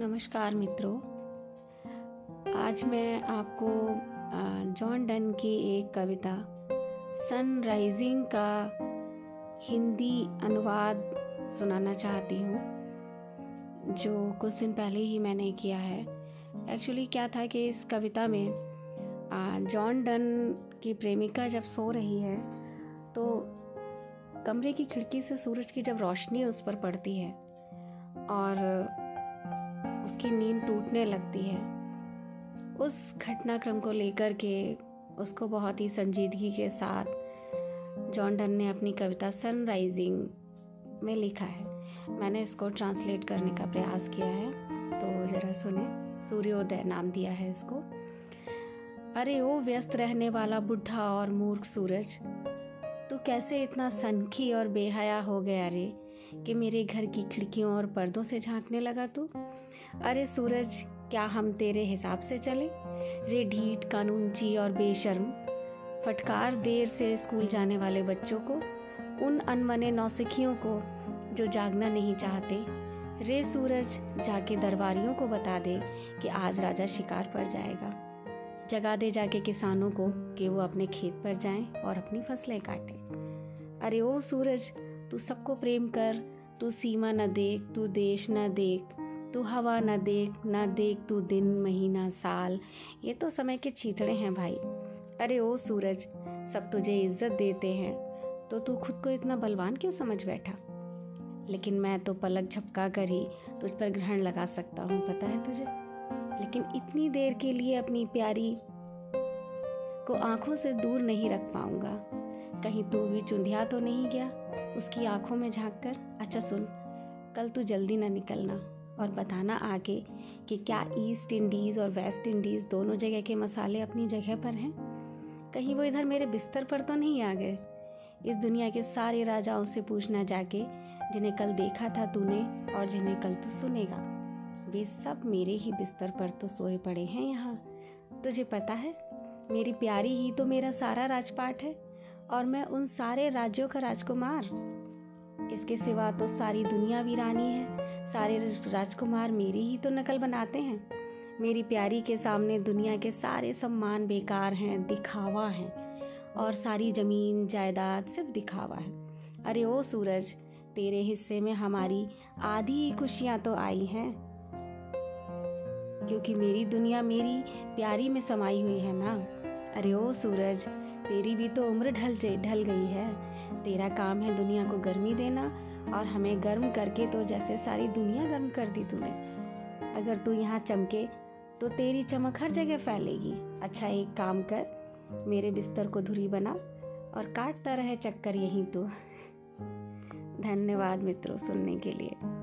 नमस्कार मित्रों। आज मैं आपको जॉन डन की एक कविता, सन राइजिंग का हिंदी अनुवाद सुनाना चाहती हूँ, जो कुछ दिन पहले ही मैंने किया है। एक्चुअली क्या था कि इस कविता में जॉन डन की प्रेमिका जब सो रही है तो कमरे की खिड़की से सूरज की जब रोशनी उस पर पड़ती है, और उसकी नींद टूटने लगती है। उस घटनाक्रम को लेकर के, उसको बहुत ही संजीदगी के साथ जॉन डन ने अपनी कविता सनराइजिंग में लिखा है। मैंने इसको ट्रांसलेट करने का प्रयास किया है तो ज़रा सुने। सूर्योदय नाम दिया है इसको। अरे ओ व्यस्त रहने वाला बुढ़ा और मूर्ख सूरज, तू कैसे इतना सनखी और बेहया हो गया रे? कि मेरे घर की खिड़कियों और पर्दों से झांकने लगा तू? अरे सूरज, क्या हम तेरे हिसाब से चले? रे ढीठ कानूनची और बेशर्म। फटकार देर से स्कूल जाने वाले बच्चों को, उन अनमने नौसिखियों को जो जागना नहीं चाहते। रे सूरज, जाके दरबारियों को बता दे कि आज राजा शिकार पर जाएगा। जगा दे जाके किसानों को कि वो अपने खेत पर जाएँ और अपनी फ़सलें काटें। अरे ओ सूरज तू सबको प्रेम कर, तू सीमा न देख, तू देश न देख, तू हवा न देख न देख तू दिन, महीना, साल। ये तो समय के चीथड़े हैं भाई। अरे ओ सूरज, सब तुझे इज़्ज़त देते हैं तो तू खुद को इतना बलवान क्यों समझ बैठा? लेकिन मैं तो पलक झपका कर ही तुझ पर ग्रहण लगा सकता हूँ, पता है तुझे? लेकिन इतनी देर के लिए अपनी प्यारी को आँखों से दूर नहीं रख पाऊँगा। कहीं तू भी चुंधिया तो नहीं गया? उसकी आँखों में झाँक कर अच्छा सुन, कल तू जल्दी ना निकलना और बताना आगे कि क्या ईस्ट इंडीज़ और वेस्ट इंडीज़ दोनों जगह के मसाले अपनी जगह पर हैं? कहीं वो इधर मेरे बिस्तर पर तो नहीं आ गए? इस दुनिया के सारे राजाओं से पूछना जाके, जिन्हें कल देखा था तूने और जिन्हें कल तू सुनेगा, वे सब मेरे ही बिस्तर पर तो सोए पड़े हैं यहाँ। तुझे पता है, मेरी प्यारी ही तो मेरा सारा राजपाट है। और मैं उन सारे राज्यों का राजकुमार। इसके सिवा तो सारी दुनिया वीरानी है। सारे राजकुमार मेरी ही तो नकल बनाते हैं। मेरी प्यारी के सामने दुनिया के सारे सम्मान बेकार हैं, दिखावा है। और सारी ज़मीन, जायदाद सिर्फ़ दिखावा है। अरे ओ सूरज, तेरे हिस्से में हमारी आधी ही खुशियाँ तो आई हैं। क्योंकि मेरी दुनिया मेरी प्यारी में समाई हुई है ना? अरे ओ सूरज तेरी भी तो उम्र ढल ढल गई है। तेरा काम है दुनिया को गर्मी देना और हमें गर्म करके तो जैसे सारी दुनिया गर्म कर दी तूने। अगर तू यहाँ चमके तो तेरी चमक हर जगह फैलेगी। अच्छा एक काम कर, मेरे बिस्तर को धुरी बना और काटता रहे चक्कर यहीं तो। धन्यवाद मित्रों सुनने के लिए।